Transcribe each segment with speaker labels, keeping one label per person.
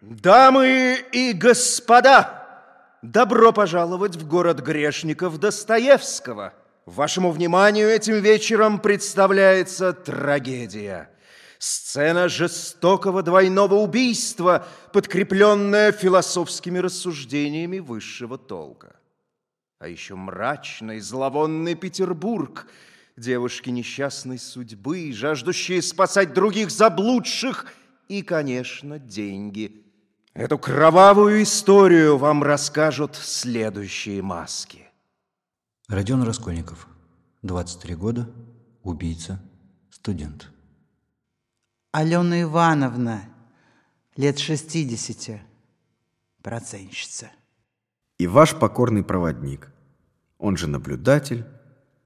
Speaker 1: Дамы и господа, добро пожаловать в город грешников Достоевского. Вашему вниманию этим вечером представляется трагедия. Сцена жестокого двойного убийства, подкрепленная философскими рассуждениями высшего толка. А еще мрачный, зловонный Петербург, девушки несчастной судьбы, жаждущие спасать других заблудших и, конечно, деньги – Эту кровавую историю вам расскажут следующие маски.
Speaker 2: Родион Раскольников, 23 года, убийца, студент.
Speaker 3: Алена Ивановна, лет 60, процентщица.
Speaker 4: И ваш покорный проводник, он же наблюдатель,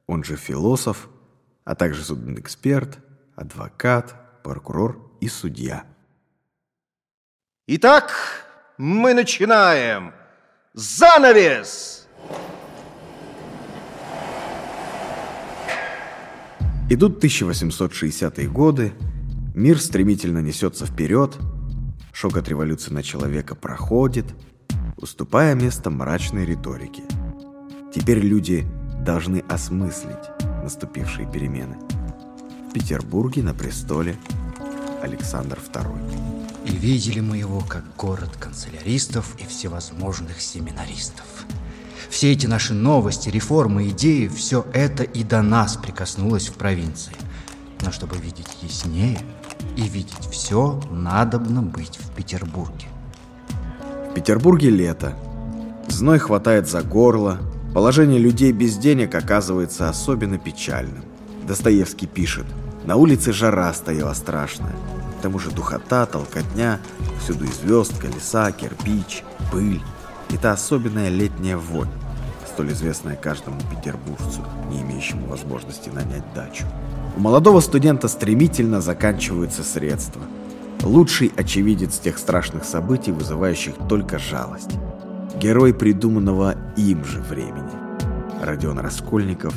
Speaker 4: он же философ, а также судмедэксперт, адвокат, прокурор и судья –
Speaker 1: Итак, мы начинаем. Занавес!
Speaker 4: Идут 1860-е годы, мир стремительно несется вперед, шок от революции на человека проходит, уступая место мрачной риторике. Теперь люди должны осмыслить наступившие перемены. В Петербурге на престоле Александр II.
Speaker 2: И видели мы его как город канцеляристов и всевозможных семинаристов. Все эти наши новости, реформы, идеи, все это и до нас прикоснулось в провинции. Но чтобы видеть яснее и видеть все, надобно быть в Петербурге.
Speaker 4: В Петербурге лето. Зной хватает за горло. Положение людей без денег оказывается особенно печальным. Достоевский пишет, на улице жара стояла страшная тому же духота, толкотня, всюду и звездка, леса, кирпич, пыль и та особенная летняя вонь, столь известная каждому петербуржцу, не имеющему возможности нанять дачу. У молодого студента стремительно заканчиваются средства. Лучший очевидец тех страшных событий, вызывающих только жалость. Герой придуманного им же времени. Родион Раскольников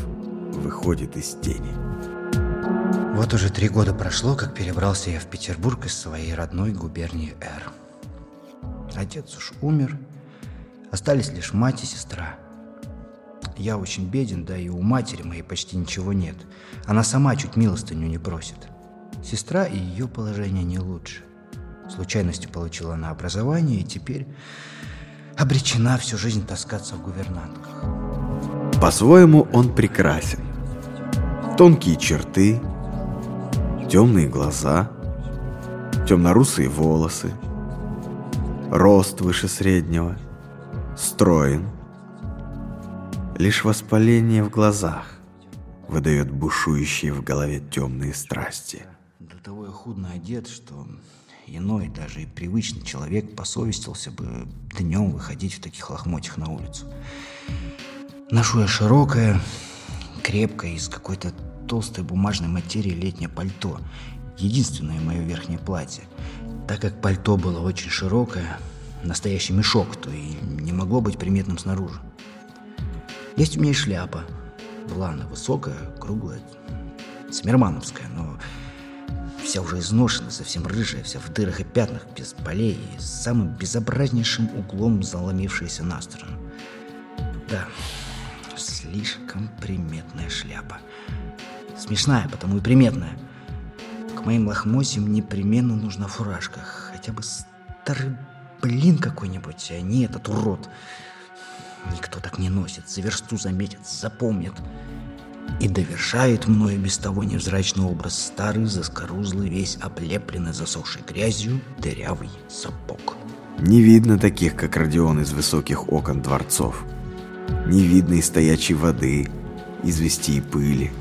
Speaker 4: выходит из тени.
Speaker 2: Вот уже три года прошло, как перебрался я в Петербург из своей родной губернии Р. Отец уж умер, остались лишь мать и сестра. Я очень беден, да и у матери моей почти ничего нет. Она сама чуть милостыню не просит. Сестра и ее положение не лучше. Случайностью получила она образование и теперь обречена всю жизнь таскаться в гувернантках.
Speaker 4: По-своему он прекрасен. Тонкие черты, темные глаза, темно-русые волосы, рост выше среднего, строен. Лишь воспаление в глазах выдает бушующие в голове темные страсти.
Speaker 2: До того я худно одет, что иной, даже и привычный человек посовестился бы днем выходить в таких лохмотьях на улицу. Ношу я широкое, крепкое, из какой-то толстой бумажной материи летнее пальто, единственное мое верхнее платье. Так как пальто было очень широкое, настоящий мешок, то и не могло быть приметным снаружи. Есть у меня и шляпа. Была она высокая, круглая, смермановская, но вся уже изношена, совсем рыжая, вся в дырах и пятнах, без полей и с самым безобразнейшим углом заломившаяся на сторону. Да, слишком приметная шляпа. Смешная, потому и приметная. К моим лохмотьям непременно нужна фуражка. Хотя бы старый блин какой-нибудь, а не этот урод. Никто так не носит, за версту заметит, запомнит. И довершает мною без того невзрачный образ старый, заскорузлый, весь облепленный засохшей грязью, дырявый сапог.
Speaker 4: Не видно таких, как Родион из высоких окон дворцов. Не видно и стоячей воды, извести и пыли,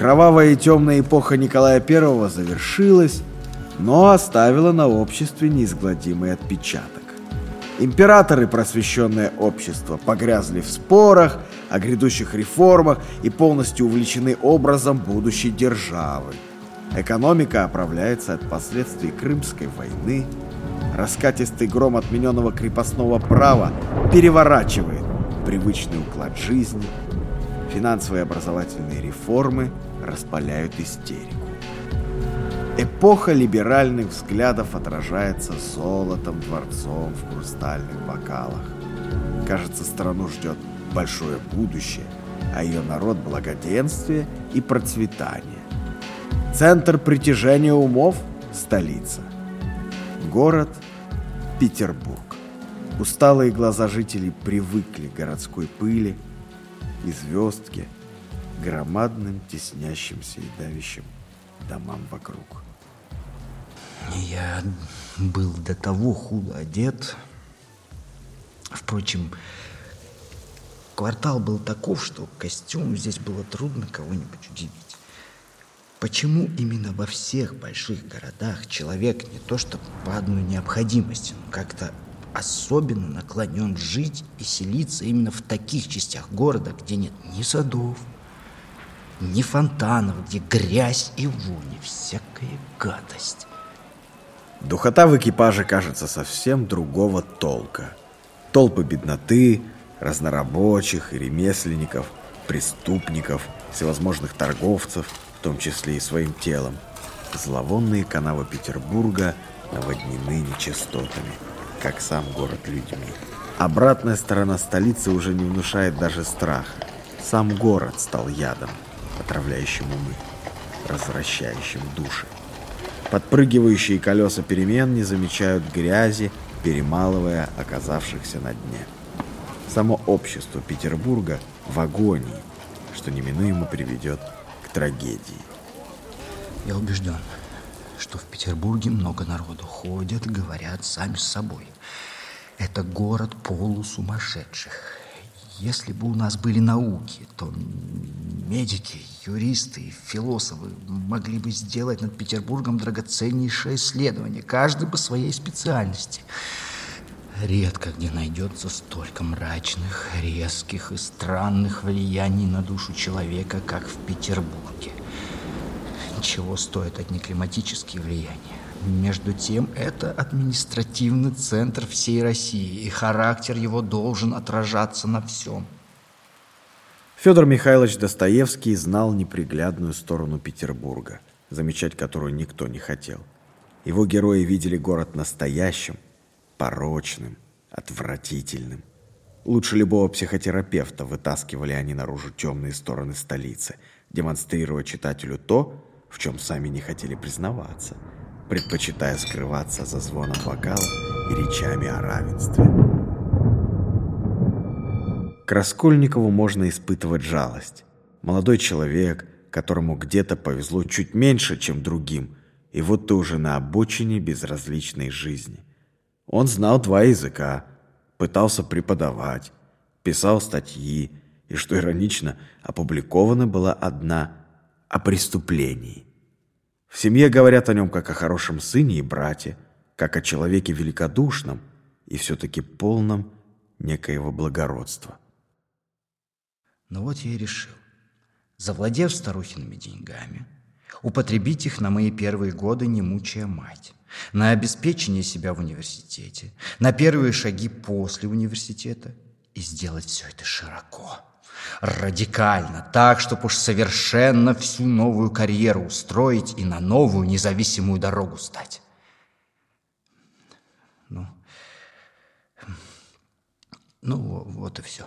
Speaker 4: Кровавая и темная эпоха Николая I завершилась, но оставила на обществе неизгладимый отпечаток. Императоры, просвещенное общество, погрязли в спорах о грядущих реформах и полностью увлечены образом будущей державы. Экономика оправляется от последствий Крымской войны. Раскатистый гром отмененного крепостного права переворачивает привычный уклад жизни. Финансовые образовательные реформы распаляют истерику. Эпоха либеральных взглядов отражается золотом дворцом в хрустальных бокалах. Кажется, страну ждет большое будущее, а ее народ – благоденствие и процветание. Центр притяжения умов – столица. Город – Петербург. Усталые глаза жителей привыкли к городской пыли и звездке, громадным, теснящимся и давящим домам вокруг.
Speaker 2: Я был до того худо одет. Впрочем, квартал был таков, что костюм здесь было трудно кого-нибудь удивить. Почему именно во всех больших городах человек не то что по одной необходимости, но как-то особенно наклонен жить и селиться именно в таких частях города, где нет ни садов, ни фонтанов, где грязь и вони, всякая гадость.
Speaker 4: Духота в экипаже кажется совсем другого толка. Толпы бедноты, разнорабочих и ремесленников, преступников, всевозможных торговцев, в том числе и своим телом. Зловонные канавы Петербурга наводнены нечистотами, как сам город людьми. Обратная сторона столицы уже не внушает даже страха. Сам город стал ядом, отравляющим умы, развращающим души. Подпрыгивающие колеса перемен не замечают грязи, перемалывая оказавшихся на дне. Само общество Петербурга в агонии, что неминуемо приведет к трагедии.
Speaker 2: Я убежден, что в Петербурге много народу ходят, говорят сами с собой. Это город полусумасшедших. Если бы у нас были науки, то медики, юристы, философы могли бы сделать над Петербургом драгоценнейшее исследование, каждый по своей специальности. Редко где найдется столько мрачных, резких и странных влияний на душу человека, как в Петербурге. Чего стоят одни климатические влияния? Между тем, это административный центр всей России, и характер его должен отражаться на всем.
Speaker 4: Федор Михайлович Достоевский знал неприглядную сторону Петербурга, замечать которую никто не хотел. Его герои видели город настоящим, порочным, отвратительным. Лучше любого психотерапевта вытаскивали они наружу темные стороны столицы, демонстрируя читателю то, в чем сами не хотели признаваться – предпочитая скрываться за звоном бокалов и речами о равенстве. К Раскольникову можно испытывать жалость. Молодой человек, которому где-то повезло чуть меньше, чем другим, и вот ты уже на обочине безразличной жизни. Он знал два языка, пытался преподавать, писал статьи, и, что иронично, опубликована была одна о преступлении. В семье говорят о нем как о хорошем сыне и брате, как о человеке великодушном и все-таки полном некоего благородства.
Speaker 2: Ну вот я и решил, завладев старухиными деньгами, употребить их на мои первые годы, не мучая мать, на обеспечение себя в университете, на первые шаги после университета и сделать все это широко – радикально, так, чтобы уж совершенно всю новую карьеру устроить и на новую независимую дорогу стать. Ну, ну вот и все.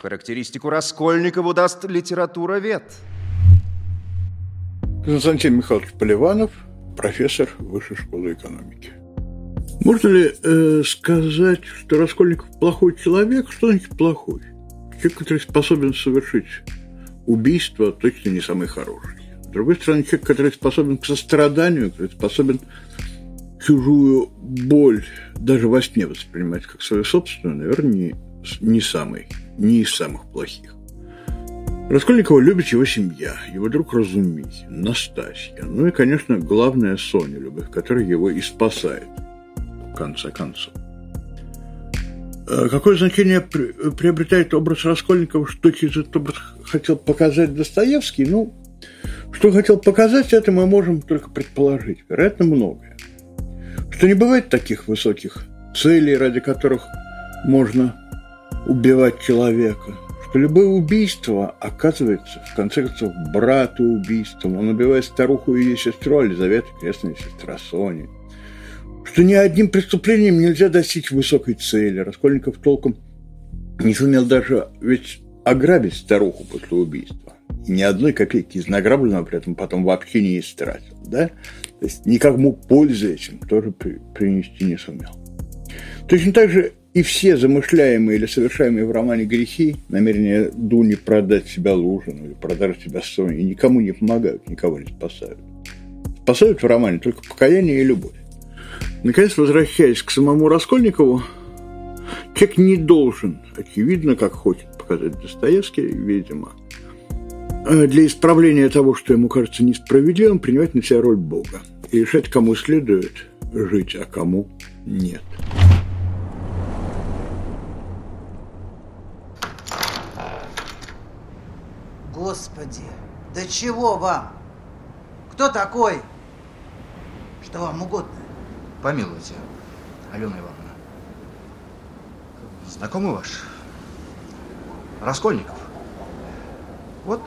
Speaker 1: Характеристику Раскольникову даст литературовед.
Speaker 5: Константин Михайлович Поливанов, профессор Высшей школы экономики. Можно ли э, сказать, что Раскольников плохой человек? Что значит плохой? Человек, который способен совершить убийство, точно не самый хороший. С другой стороны, человек, который способен к состраданию, который способен чужую боль даже во сне воспринимать как свою собственную, наверное, не, не самый, не из самых плохих. Раскольникова любит его семья, его друг Разумихин, Настасья, ну и, конечно, главная Соня Любых, которая его и спасает, в конце концов. Э, какое значение приобретает образ Раскольникова, что через этот образ хотел показать Достоевский? Ну, что хотел показать, это мы можем только предположить. Вероятно, многое. Что не бывает таких высоких целей, ради которых можно убивать человека. что любое убийство оказывается, в конце концов, брата убийством. Он убивает старуху и ее сестру Елизавету, крестная сестра Сони. Что ни одним преступлением нельзя достичь высокой цели. Раскольников толком не сумел даже ведь ограбить старуху после убийства. И ни одной копейки из награбленного при этом потом вообще не истратил. Да? То есть никому пользы этим тоже принести не сумел. Точно так же и все замышляемые или совершаемые в романе грехи, намерение Дуни продать себя Лужину или продать себя Соне, никому не помогают, никого не спасают. Спасают в романе только покаяние и любовь. Наконец, возвращаясь к самому Раскольникову, человек не должен, очевидно, как хочет показать Достоевский, видимо, для исправления того, что ему кажется несправедливым, принимать на себя роль Бога и решать, кому следует жить, а кому нет.
Speaker 3: Господи, да чего вам? Кто такой? Что вам угодно?
Speaker 2: Помилуйте, Алена Ивановна. Знакомый ваш? Раскольников. Вот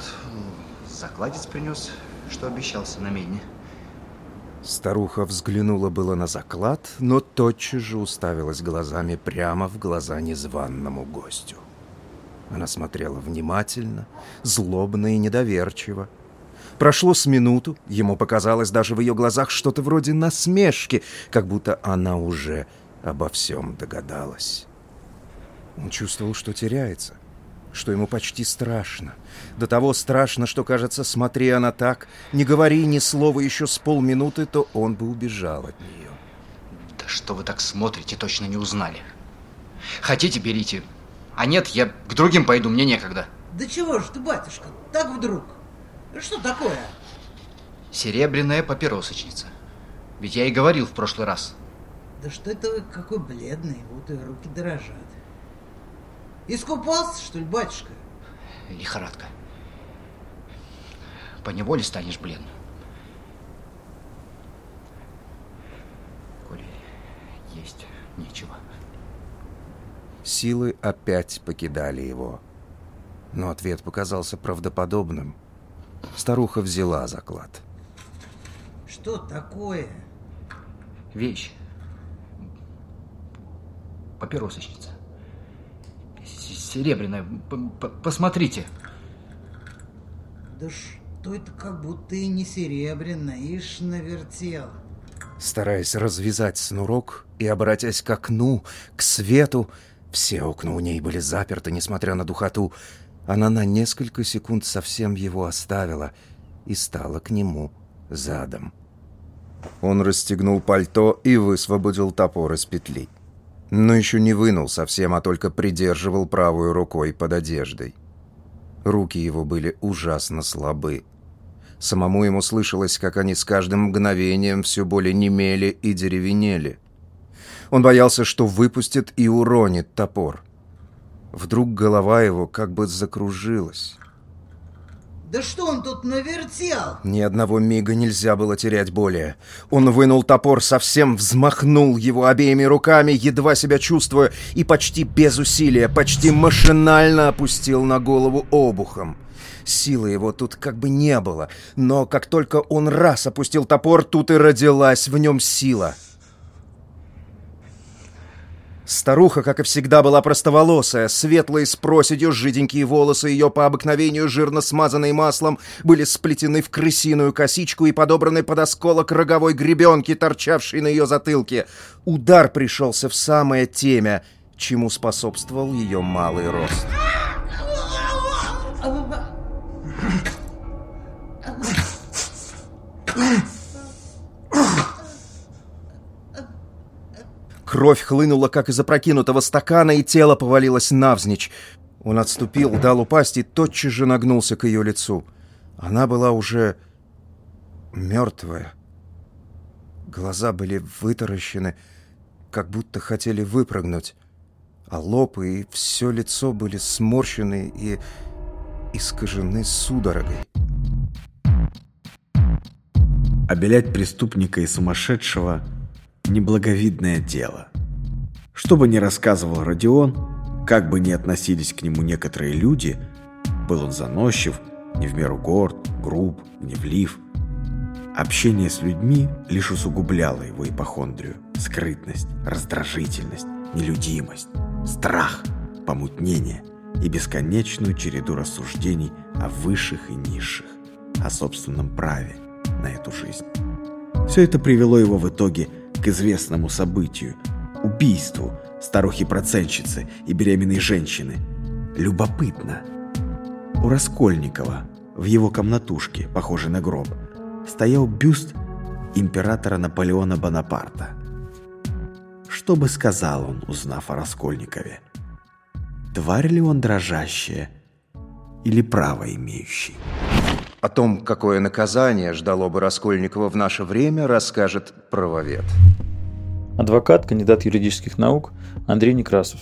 Speaker 2: закладец принес, что обещался на медне.
Speaker 1: Старуха взглянула было на заклад, но тотчас же уставилась глазами прямо в глаза незваному гостю. Она смотрела внимательно, злобно и недоверчиво. Прошло с минуту, ему показалось даже в ее глазах что-то вроде насмешки, как будто она уже обо всем догадалась. Он чувствовал, что теряется, что ему почти страшно. До того страшно, что, кажется, смотри она так, не говори ни слова еще с полминуты, то он бы убежал от нее.
Speaker 2: Да что вы так смотрите, точно не узнали. Хотите, берите, а нет, я к другим пойду, мне некогда.
Speaker 3: Да чего ж ты, батюшка, так вдруг? Что такое?
Speaker 2: Серебряная папиросочница. Ведь я и говорил в прошлый раз.
Speaker 3: Да что это вы какой бледный, вот и руки дрожат. Искупался, что ли, батюшка?
Speaker 2: Лихорадка. По неволе станешь бледным. Коли есть нечего.
Speaker 1: Силы опять покидали его. Но ответ показался правдоподобным. Старуха взяла заклад.
Speaker 3: Что такое?
Speaker 2: Вещь. Папиросочница. Серебряная. П Посмотрите.
Speaker 3: Да что это как будто и не серебряная, ишь навертел.
Speaker 1: Стараясь развязать снурок и обратясь к окну, к свету, все окна у ней были заперты, несмотря на духоту. Она на несколько секунд совсем его оставила и стала к нему задом. Он расстегнул пальто и высвободил топор из петли. Но еще не вынул совсем, а только придерживал правой рукой под одеждой. Руки его были ужасно слабы. Самому ему слышалось, как они с каждым мгновением все более немели и деревенели. Он боялся, что выпустит и уронит топор. Вдруг голова его как бы закружилась.
Speaker 3: Да что он тут навертел?
Speaker 1: Ни одного мига нельзя было терять более. Он вынул топор, совсем взмахнул его обеими руками, едва себя чувствуя, и почти без усилия, почти машинально опустил на голову обухом. Силы его тут как бы не было, но как только он раз опустил топор, тут и родилась в нем сила — Старуха, как и всегда, была простоволосая, светлые с проседью, жиденькие волосы ее по обыкновению, жирно смазанные маслом, были сплетены в крысиную косичку и подобраны под осколок роговой гребенки, торчавшей на ее затылке. Удар пришелся в самое темя, чему способствовал ее малый рост. Кровь хлынула, как из опрокинутого стакана, и тело повалилось навзничь. Он отступил, дал упасть и тотчас же нагнулся к ее лицу. Она была уже мертвая. Глаза были вытаращены, как будто хотели выпрыгнуть, а лоб и все лицо были сморщены и искажены судорогой.
Speaker 4: Обелять преступника и сумасшедшего – неблаговидное дело. Что бы ни рассказывал Родион, Как бы ни относились к нему некоторые люди, был он заносчив, не в меру горд, груб, гневлив. Общение с людьми лишь усугубляло его ипохондрию, скрытность, раздражительность, нелюдимость, страх, помутнение и бесконечную череду рассуждений о высших и низших, о собственном праве на эту жизнь. Все это привело его в итоге к известному событию – убийству старухи-процентщицы и беременной женщины. Любопытно. У Раскольникова в его комнатушке, похожей на гроб, стоял бюст императора Наполеона Бонапарта. Что бы сказал он, узнав о Раскольникове? Тварь ли он дрожащая или право имеющий?
Speaker 1: О том, какое наказание ждало бы Раскольникова в наше время, расскажет правовед.
Speaker 6: Адвокат, кандидат юридических наук Андрей Некрасов.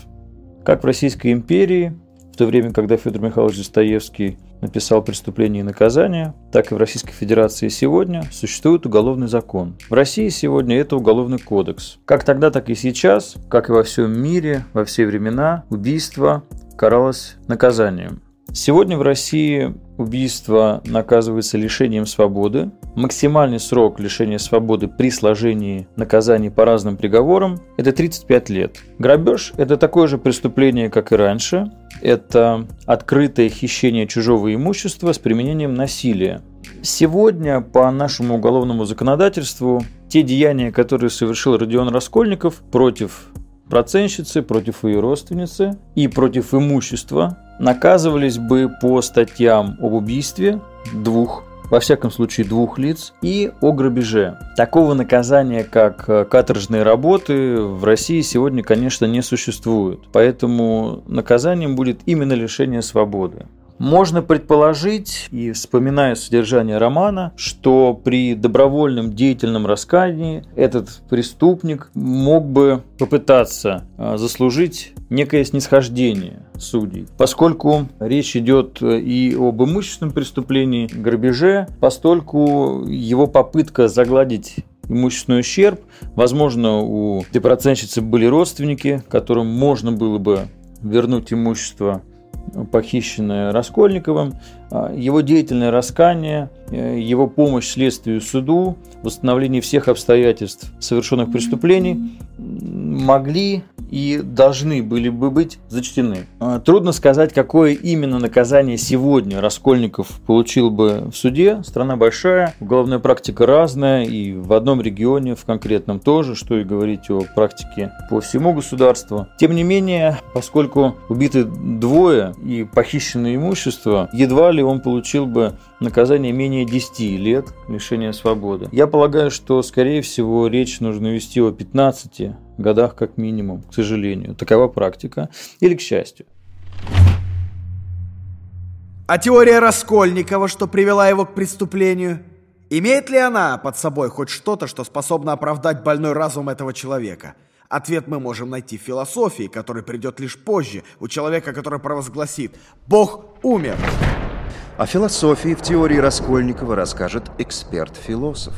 Speaker 6: Как в Российской империи, в то время, когда Федор Михайлович Достоевский написал «Преступление и наказание», так и в Российской Федерации сегодня существует уголовный закон. В России сегодня это уголовный кодекс. Как тогда, так и сейчас, как и во всем мире, во все времена, убийство каралось наказанием. Сегодня в России убийство наказывается лишением свободы. Максимальный срок лишения свободы при сложении наказаний по разным приговорам – это 35 лет. Грабеж – это такое же преступление, как и раньше. Это открытое хищение чужого имущества с применением насилия. Сегодня по нашему уголовному законодательству те деяния, которые совершил Родион Раскольников против проценщицы, против ее родственницы и против имущества наказывались бы по статьям об убийстве двух во всяком случае двух лиц, и о грабеже. Такого наказания, как каторжные работы, в России сегодня, конечно, не существует. Поэтому наказанием будет именно лишение свободы. Можно предположить, и вспоминая содержание романа, что при добровольном деятельном раскаянии этот преступник мог бы попытаться а, заслужить некое снисхождение судей. Поскольку речь идет и об имущественном преступлении, грабеже, постольку его попытка загладить имущественный ущерб. Возможно, у этой процентщицы были родственники, которым можно было бы вернуть имущество похищенное Раскольниковым, а, его деятельное раскание, э, его помощь следствию суду, восстановление всех обстоятельств совершенных преступлений могли и должны были бы быть зачтены. А, трудно сказать, какое именно наказание сегодня Раскольников получил бы в суде. Страна большая, уголовная практика разная, и в одном регионе, в конкретном тоже, что и говорить о практике по всему государству. Тем не менее, поскольку убиты двое и похищенное имущество, едва ли он получил бы наказание менее 10 лет лишения свободы. Я полагаю, что, скорее всего, речь нужно вести о 15 годах как минимум, к сожалению. Такова практика. Или к счастью.
Speaker 4: А теория Раскольникова, что привела его к преступлению, имеет ли она под собой хоть что-то, что способно оправдать больной разум этого человека? Ответ мы можем найти в философии, который придет лишь позже, у человека, который провозгласит «Бог умер».
Speaker 1: О философии в теории Раскольникова расскажет эксперт-философ.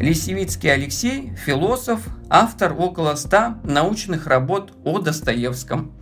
Speaker 7: Лисевицкий Алексей – философ, автор около ста научных работ о Достоевском.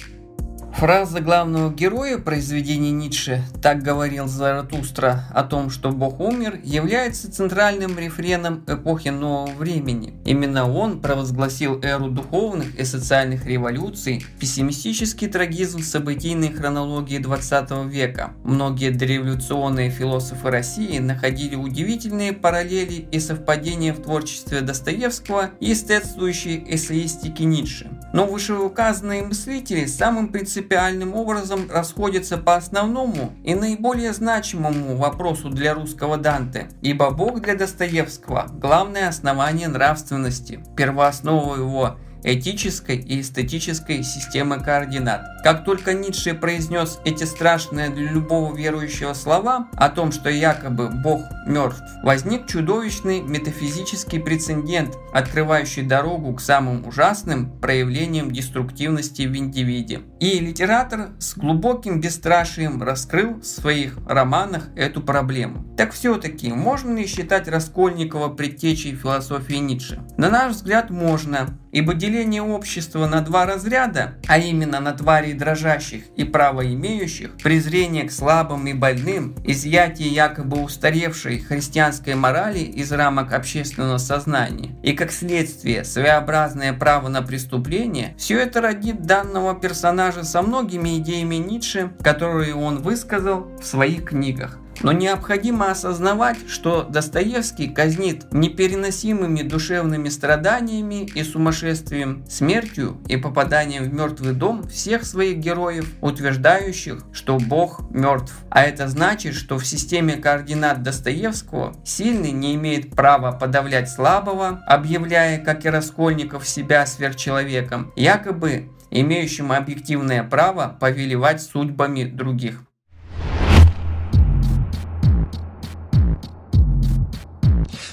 Speaker 7: Фраза главного героя произведения Ницше «Так говорил Заратустра» о том, что Бог умер, является центральным рефреном эпохи нового времени. Именно он провозгласил эру духовных и социальных революций, пессимистический трагизм событийной хронологии 20 века. Многие дореволюционные философы России находили удивительные параллели и совпадения в творчестве Достоевского и эстетствующей эссеистики Ницше. Но вышеуказанные мыслители самым принципиальным образом расходятся по основному и наиболее значимому вопросу для русского Данте, ибо Бог для Достоевского – главное основание нравственности, первооснова его – этической и эстетической системы координат. Как только Ницше произнес эти страшные для любого верующего слова о том, что якобы Бог мертв, возник чудовищный метафизический прецедент, открывающий дорогу к самым ужасным проявлениям деструктивности в индивиде. И литератор с глубоким бесстрашием раскрыл в своих романах эту проблему. Так все-таки, можно ли считать Раскольникова предтечей философии Ницше? На наш взгляд, можно. Ибо деление общества на два разряда, а именно на тварей дрожащих и правоимеющих, презрение к слабым и больным, изъятие якобы устаревшей христианской морали из рамок общественного сознания и, как следствие, своеобразное право на преступление, все это родит данного персонажа со многими идеями Ницше, которые он высказал в своих книгах. Но необходимо осознавать, что Достоевский казнит непереносимыми душевными страданиями и сумасшествием, смертью и попаданием в мертвый дом всех своих героев, утверждающих, что Бог мертв. А это значит, что в системе координат Достоевского сильный не имеет права подавлять слабого, объявляя, как и Раскольников, себя сверхчеловеком, якобы имеющим объективное право повелевать судьбами других.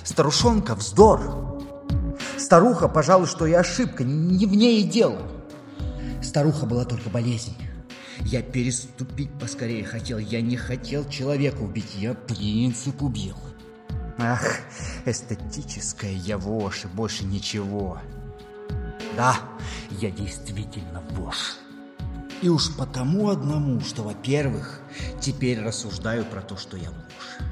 Speaker 2: Старушонка – вздор. Старуха, пожалуй, что и ошибка, не в ней и дело. Старуха была только болезнь. Я переступить поскорее хотел, я не хотел человека убить, я принцип убил. Ах, эстетическая я вошь и больше ничего. Да, я действительно вошь. И уж потому одному, что, во-первых, теперь рассуждаю про то, что я вошь.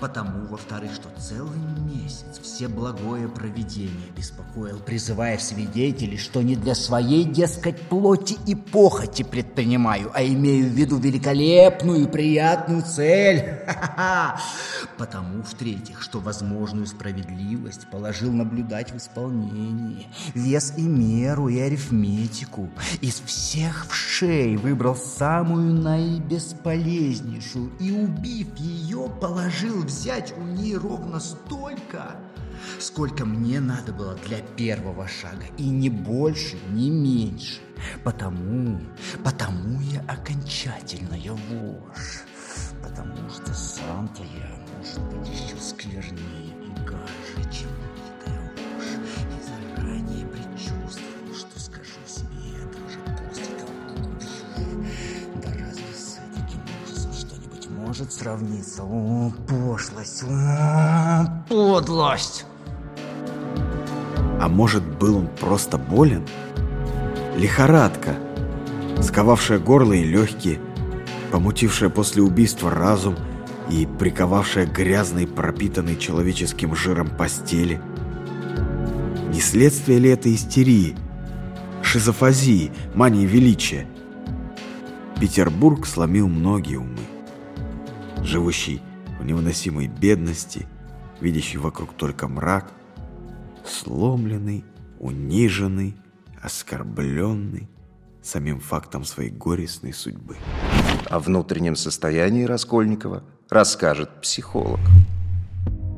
Speaker 2: Потому, во-вторых, что целый месяц все благое провидение беспокоил, призывая свидетелей, что не для своей, дескать, плоти и похоти предпринимаю, а имею в виду великолепную и приятную цель. Потому, в-третьих, что возможную справедливость положил наблюдать в исполнении, вес и меру, и арифметику. Из всех вшей выбрал самую наибесполезнейшую и, убив ее, положил взять у ней ровно столько, сколько мне надо было для первого шага, и не больше, не меньше. Потому, потому я окончательная вошь, потому что сам-то я, может быть, еще сквернее и гаже, чем может сравниться? О, пошлость, о, подлость!
Speaker 4: А может, был он просто болен? Лихорадка, сковавшая горло и легкие, помутившая после убийства разум и приковавшая грязной, пропитанной человеческим жиром постели. Не следствие ли это истерии, шизофазии, мании величия? Петербург сломил многие умы. Живущий в невыносимой бедности, видящий вокруг только мрак, сломленный, униженный, оскорбленный самим фактом своей горестной судьбы.
Speaker 1: О внутреннем состоянии Раскольникова расскажет психолог.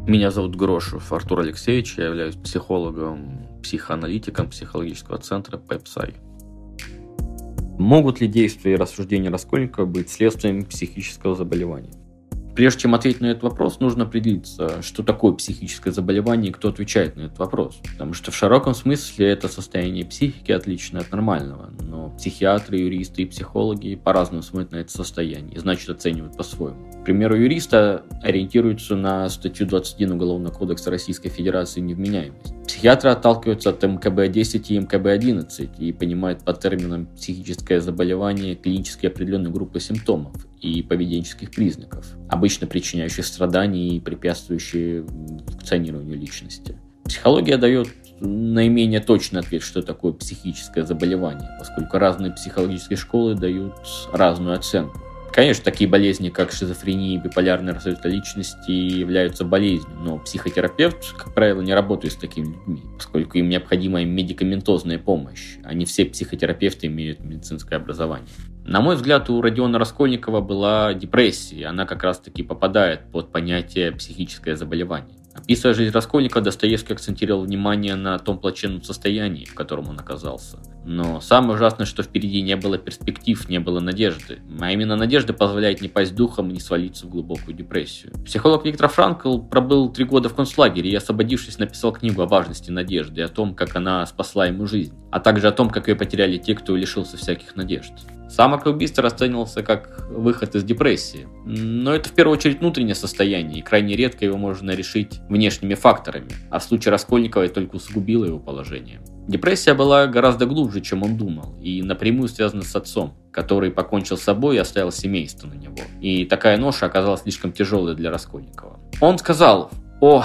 Speaker 8: Меня зовут Грошев Артур Алексеевич, я являюсь психологом, психоаналитиком психологического центра PepSci. Могут ли действия и рассуждения Раскольникова быть следствием психического заболевания? Прежде чем ответить на этот вопрос, нужно определиться, что такое психическое заболевание и кто отвечает на этот вопрос. Потому что в широком смысле это состояние психики отличное от нормального, но психиатры, юристы и психологи по-разному смотрят на это состояние и, значит, оценивают по-своему. К примеру, юриста ориентируются на статью 21 Уголовного кодекса Российской Федерации «Невменяемость». Психиатры отталкиваются от МКБ-10 и МКБ-11 и понимают по терминам психическое заболевание клинически определенную группу симптомов и поведенческих признаков, обычно причиняющих страдания и препятствующие функционированию личности. Психология дает наименее точный ответ, что такое психическое заболевание, поскольку разные психологические школы дают разную оценку. Конечно, такие болезни, как шизофрения и биполярное расстройство личности являются болезнью, но психотерапевт, как правило, не работает с такими людьми, поскольку им необходима медикаментозная помощь, а не все психотерапевты имеют медицинское образование. На мой взгляд, у Родиона Раскольникова была депрессия, она как раз-таки попадает под понятие психическое заболевание. Описывая жизнь Раскольникова, Достоевский акцентировал внимание на том плачевном состоянии, в котором он оказался. Но самое ужасное, что впереди не было перспектив, не было надежды. А именно надежда позволяет не пасть духом и не свалиться в глубокую депрессию. Психолог Виктор Франкл пробыл три года в концлагере и, освободившись, написал книгу о важности надежды и о том, как она спасла ему жизнь, а также о том, как ее потеряли те, кто лишился всяких надежд. Самоубийство расценивался как выход из депрессии. Но это в первую очередь внутреннее состояние, и крайне редко его можно решить внешними факторами, а в случае Раскольникова это только усугубило его положение. Депрессия была гораздо глубже, чем он думал, и напрямую связана с отцом, который покончил с собой и оставил семейство на него. И такая ноша оказалась слишком тяжелой для Раскольникова. Он сказал, о,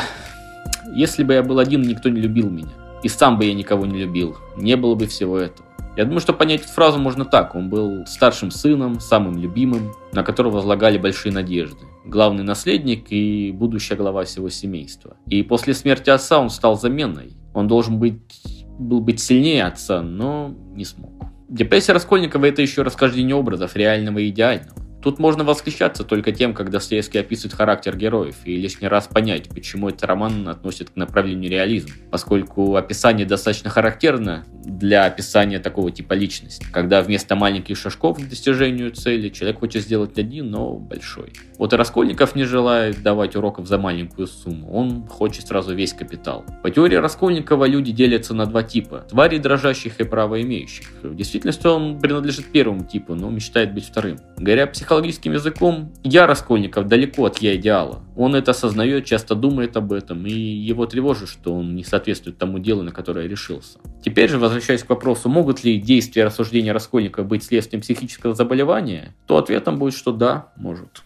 Speaker 8: если бы я был один, никто не любил меня. И сам бы я никого не любил. Не было бы всего этого. Я думаю, что понять эту фразу можно так. Он был старшим сыном, самым любимым, на которого возлагали большие надежды. Главный наследник и будущая глава всего семейства. И после смерти отца он стал заменой. Он должен быть, был быть сильнее отца, но не смог. Депрессия Раскольникова – это еще расхождение образов реального и идеального. Тут можно восхищаться только тем, как Достоевский описывает характер героев, и лишний раз понять, почему этот роман относит к направлению реализм, поскольку описание достаточно характерно для описания такого типа личности, когда вместо маленьких шажков к достижению цели человек хочет сделать один, но большой. Вот и Раскольников не желает давать уроков за маленькую сумму, он хочет сразу весь капитал. По теории Раскольникова люди делятся на два типа – твари дрожащих и правоимеющих. В действительности он принадлежит первому типу, но мечтает быть вторым. Говоря психологически, психологическим языком, я, Раскольников, далеко от я идеала. Он это осознает, часто думает об этом, и его тревожит, что он не соответствует тому делу, на которое решился. Теперь же, возвращаясь к вопросу, могут ли действия рассуждения Раскольникова быть следствием психического заболевания, то ответом будет, что да, может.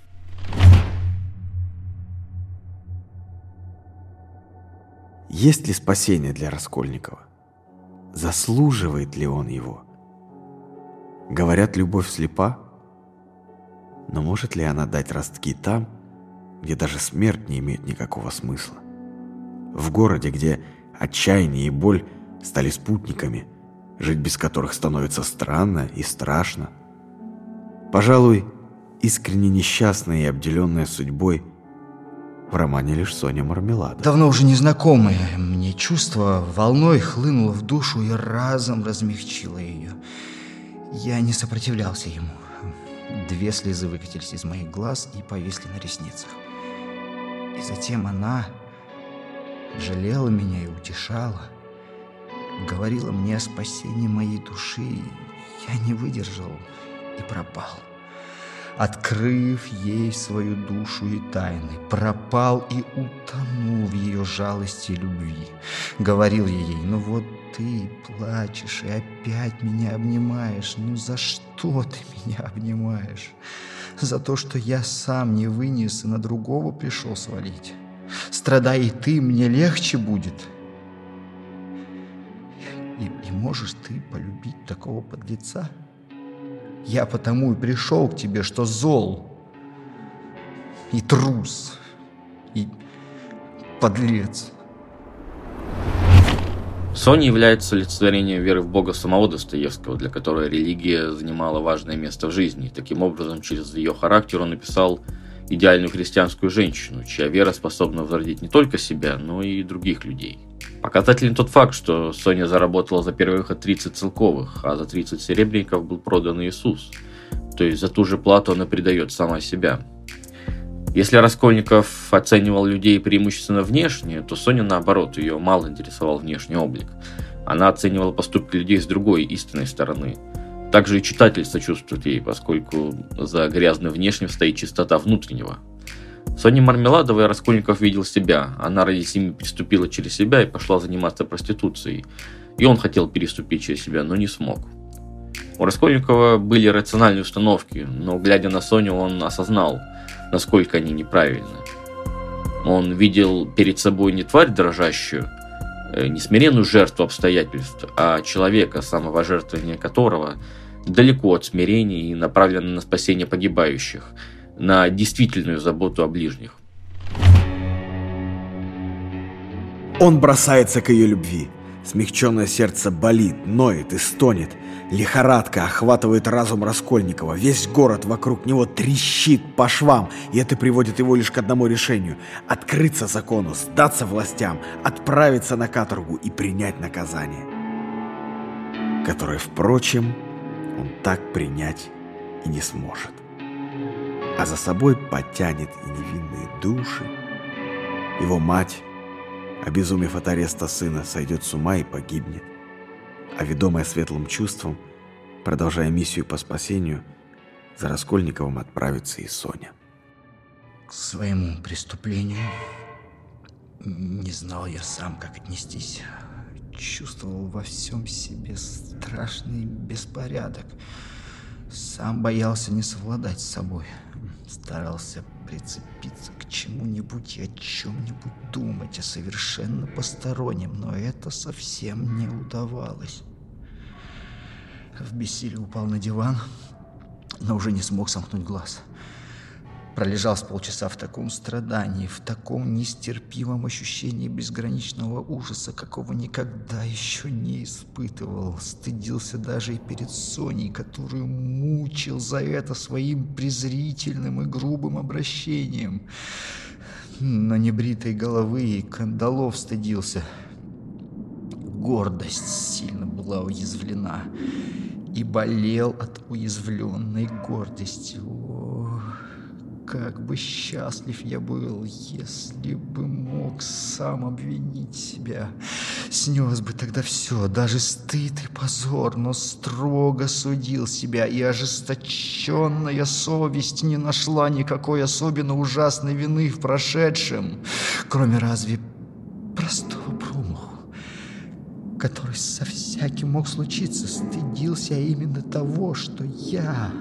Speaker 4: Есть ли спасение для Раскольникова? Заслуживает ли он его? Говорят, любовь слепа? Но может ли она дать ростки там, где даже смерть не имеет никакого смысла? В городе, где отчаяние и боль стали спутниками, жить без которых становится странно и страшно. Пожалуй, искренне несчастная и обделенная судьбой в романе лишь Соня Мармелада.
Speaker 2: Давно уже незнакомое мне чувство волной хлынуло в душу и разом размягчило ее. Я не сопротивлялся ему. Две слезы выкатились из моих глаз и повисли на ресницах. И затем она жалела меня и утешала, говорила мне о спасении моей души. Я не выдержал и пропал открыв ей свою душу и тайны, пропал и утонул в ее жалости и любви. Говорил я ей, ну вот ты плачешь и опять меня обнимаешь, ну за что ты меня обнимаешь? За то, что я сам не вынес и на другого пришел свалить. Страдай и ты, мне легче будет. И, и можешь ты полюбить такого подлеца? Я потому и пришел к тебе, что зол и трус и подлец.
Speaker 8: Соня является олицетворением веры в Бога самого Достоевского, для которой религия занимала важное место в жизни. таким образом, через ее характер он написал идеальную христианскую женщину, чья вера способна возродить не только себя, но и других людей. Показательный тот факт, что Соня заработала за первый выход 30 целковых, а за 30 серебряников был продан Иисус. То есть за ту же плату она предает сама себя. Если Раскольников оценивал людей преимущественно внешне, то Соня наоборот, ее мало интересовал внешний облик. Она оценивала поступки людей с другой, истинной стороны. Также и читатель сочувствует ей, поскольку за грязным внешним стоит чистота внутреннего – Соня Мармеладова Раскольников видел себя. Она ради семьи приступила через себя и пошла заниматься проституцией. И он хотел переступить через себя, но не смог. У Раскольникова были рациональные установки, но глядя на Соню, он осознал, насколько они неправильны. Он видел перед собой не тварь дрожащую, э, не смиренную жертву обстоятельств, а человека, самого жертвования которого далеко от смирения и направлено на спасение погибающих – на действительную заботу о ближних.
Speaker 4: Он бросается к ее любви. Смягченное сердце болит, ноет и стонет. Лихорадка охватывает разум Раскольникова. Весь город вокруг него трещит по швам, и это приводит его лишь к одному решению – открыться закону, сдаться властям, отправиться на каторгу и принять наказание, которое, впрочем, он так принять и не сможет а за собой потянет и невинные души. Его мать, обезумев от ареста сына, сойдет с ума и погибнет. А ведомая светлым чувством, продолжая миссию по спасению, за Раскольниковым отправится и Соня.
Speaker 2: К своему преступлению не знал я сам, как отнестись. чувствовал во всем себе страшный беспорядок. Сам боялся не совладать с собой. Старался прицепиться к чему-нибудь и о чем-нибудь думать, о совершенно постороннем, но это совсем не удавалось. В бессилии упал на диван, но уже не смог сомкнуть глаз. Пролежал с полчаса в таком страдании, в таком нестерпимом ощущении безграничного ужаса, какого никогда еще не испытывал. Стыдился даже и перед Соней, которую мучил за это своим презрительным и грубым обращением. На небритой головы и кандалов стыдился. Гордость сильно была уязвлена и болел от уязвленной гордости. Как бы счастлив я был, если бы мог сам обвинить себя. Снес бы тогда все, даже стыд и позор, но строго судил себя, и ожесточенная совесть не нашла никакой особенно ужасной вины в прошедшем, кроме разве простого промаху, который со всяким мог случиться, стыдился именно того, что я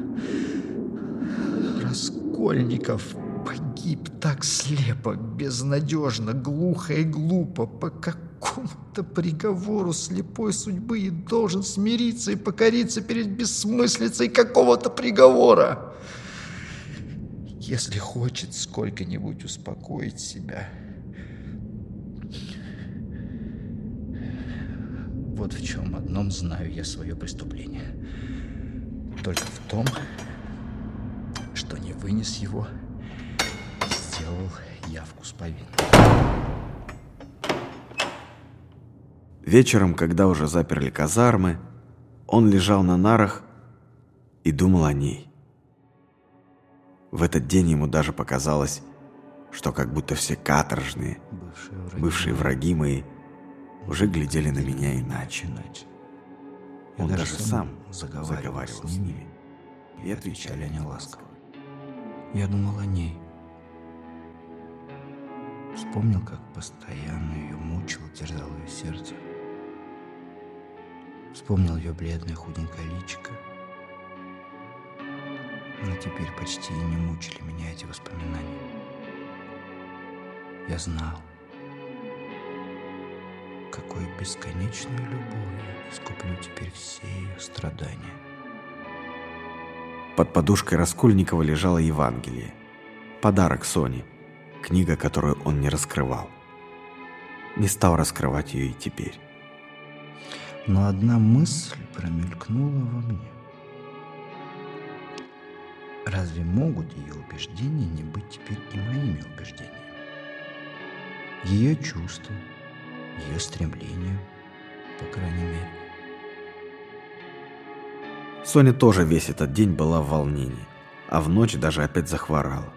Speaker 2: Раскольников погиб так слепо, безнадежно, глухо и глупо, по какому-то приговору слепой судьбы и должен смириться и покориться перед бессмыслицей какого-то приговора. Если хочет сколько-нибудь успокоить себя, вот в чем одном знаю я свое преступление. Только в том, что не вынес его сделал явку с повинной.
Speaker 4: Вечером, когда уже заперли казармы, он лежал на нарах и думал о ней. В этот день ему даже показалось, что как будто все каторжные,
Speaker 2: Бывшие враги,
Speaker 4: бывшие враги мои, уже глядели на меня иначе. Он даже сам
Speaker 2: заговаривал,
Speaker 4: заговаривал
Speaker 2: с ними,
Speaker 4: и отвечали они ласково.
Speaker 2: Я думал о ней. Вспомнил, как постоянно ее мучило, терзало ее сердце. Вспомнил ее бледное худенькое личико. Но теперь почти и не мучили меня эти воспоминания. Я знал, какой бесконечной любовью искуплю теперь все ее страдания.
Speaker 4: Под подушкой Раскольникова лежало Евангелие. Подарок Соне. Книга, которую он не раскрывал. Не стал раскрывать ее и теперь.
Speaker 2: Но одна мысль промелькнула во мне. Разве могут ее убеждения не быть теперь и моими убеждениями? Ее чувства, ее стремления, по крайней мере.
Speaker 4: Соня тоже весь этот день была в волнении, а в ночь даже опять захворала.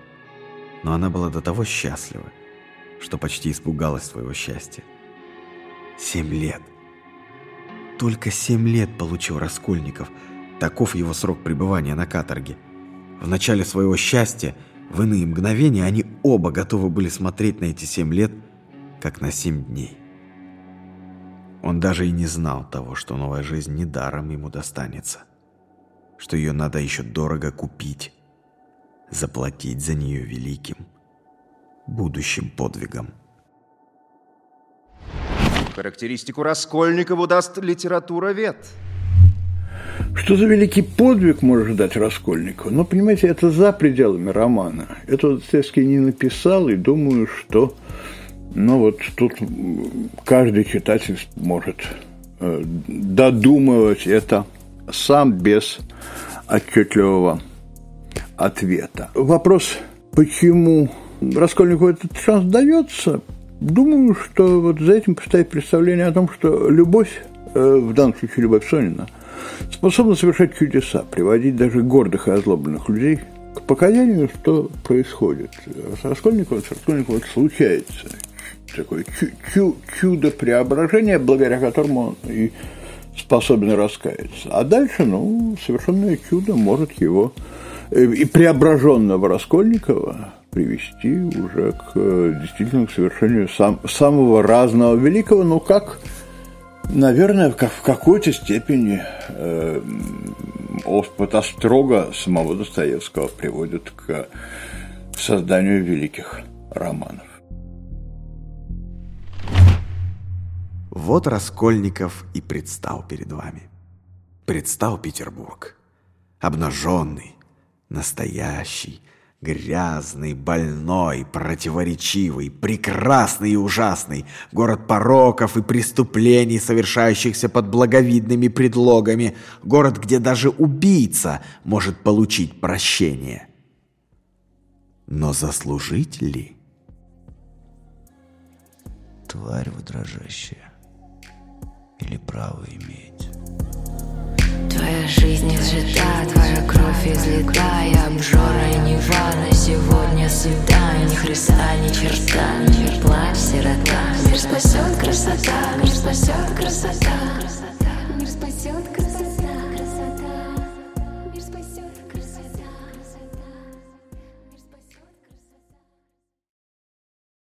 Speaker 4: Но она была до того счастлива, что почти испугалась своего счастья. Семь лет. Только семь лет получил Раскольников. Таков его срок пребывания на каторге. В начале своего счастья, в иные мгновения, они оба готовы были смотреть на эти семь лет, как на семь дней. Он даже и не знал того, что новая жизнь недаром ему достанется что ее надо еще дорого купить, заплатить за нее великим, будущим подвигом.
Speaker 1: Характеристику Раскольникову даст литературовед.
Speaker 5: Что за великий подвиг может дать Раскольникову? Но, понимаете, это за пределами романа. Это Достоевский не написал, и думаю, что ну вот тут каждый читатель может э, додумывать это сам без отчетливого ответа. Вопрос, почему Раскольникову этот шанс дается, думаю, что вот за этим стоит представление о том, что любовь, э, в данном случае любовь Сонина, способна совершать чудеса, приводить даже гордых и озлобленных людей к покаянию, что происходит. С Раскольниковым, с Раскольниковым случается такое чу- чудо преображения, благодаря которому он и способен раскаяться. А дальше, ну, совершенное чудо может его э, и преображенного Раскольникова привести уже к э, действительно к совершению сам, самого разного великого, но как Наверное, как в какой-то степени э, опыт Острога самого Достоевского приводит к созданию великих романов.
Speaker 4: Вот Раскольников и предстал перед вами. Предстал Петербург. Обнаженный, настоящий, Грязный, больной, противоречивый, прекрасный и ужасный, город пороков и преступлений, совершающихся под благовидными предлогами, город, где даже убийца может получить прощение. Но заслужить ли?
Speaker 2: Тварь вы дрожащая, или право иметь?
Speaker 9: Твоя жизнь изжита, твоя кровь излита Я обжора и нева, на сегодня сюда Ни Христа, ни черта, не плачь, сирота Мир спасет красота, мир спасет красота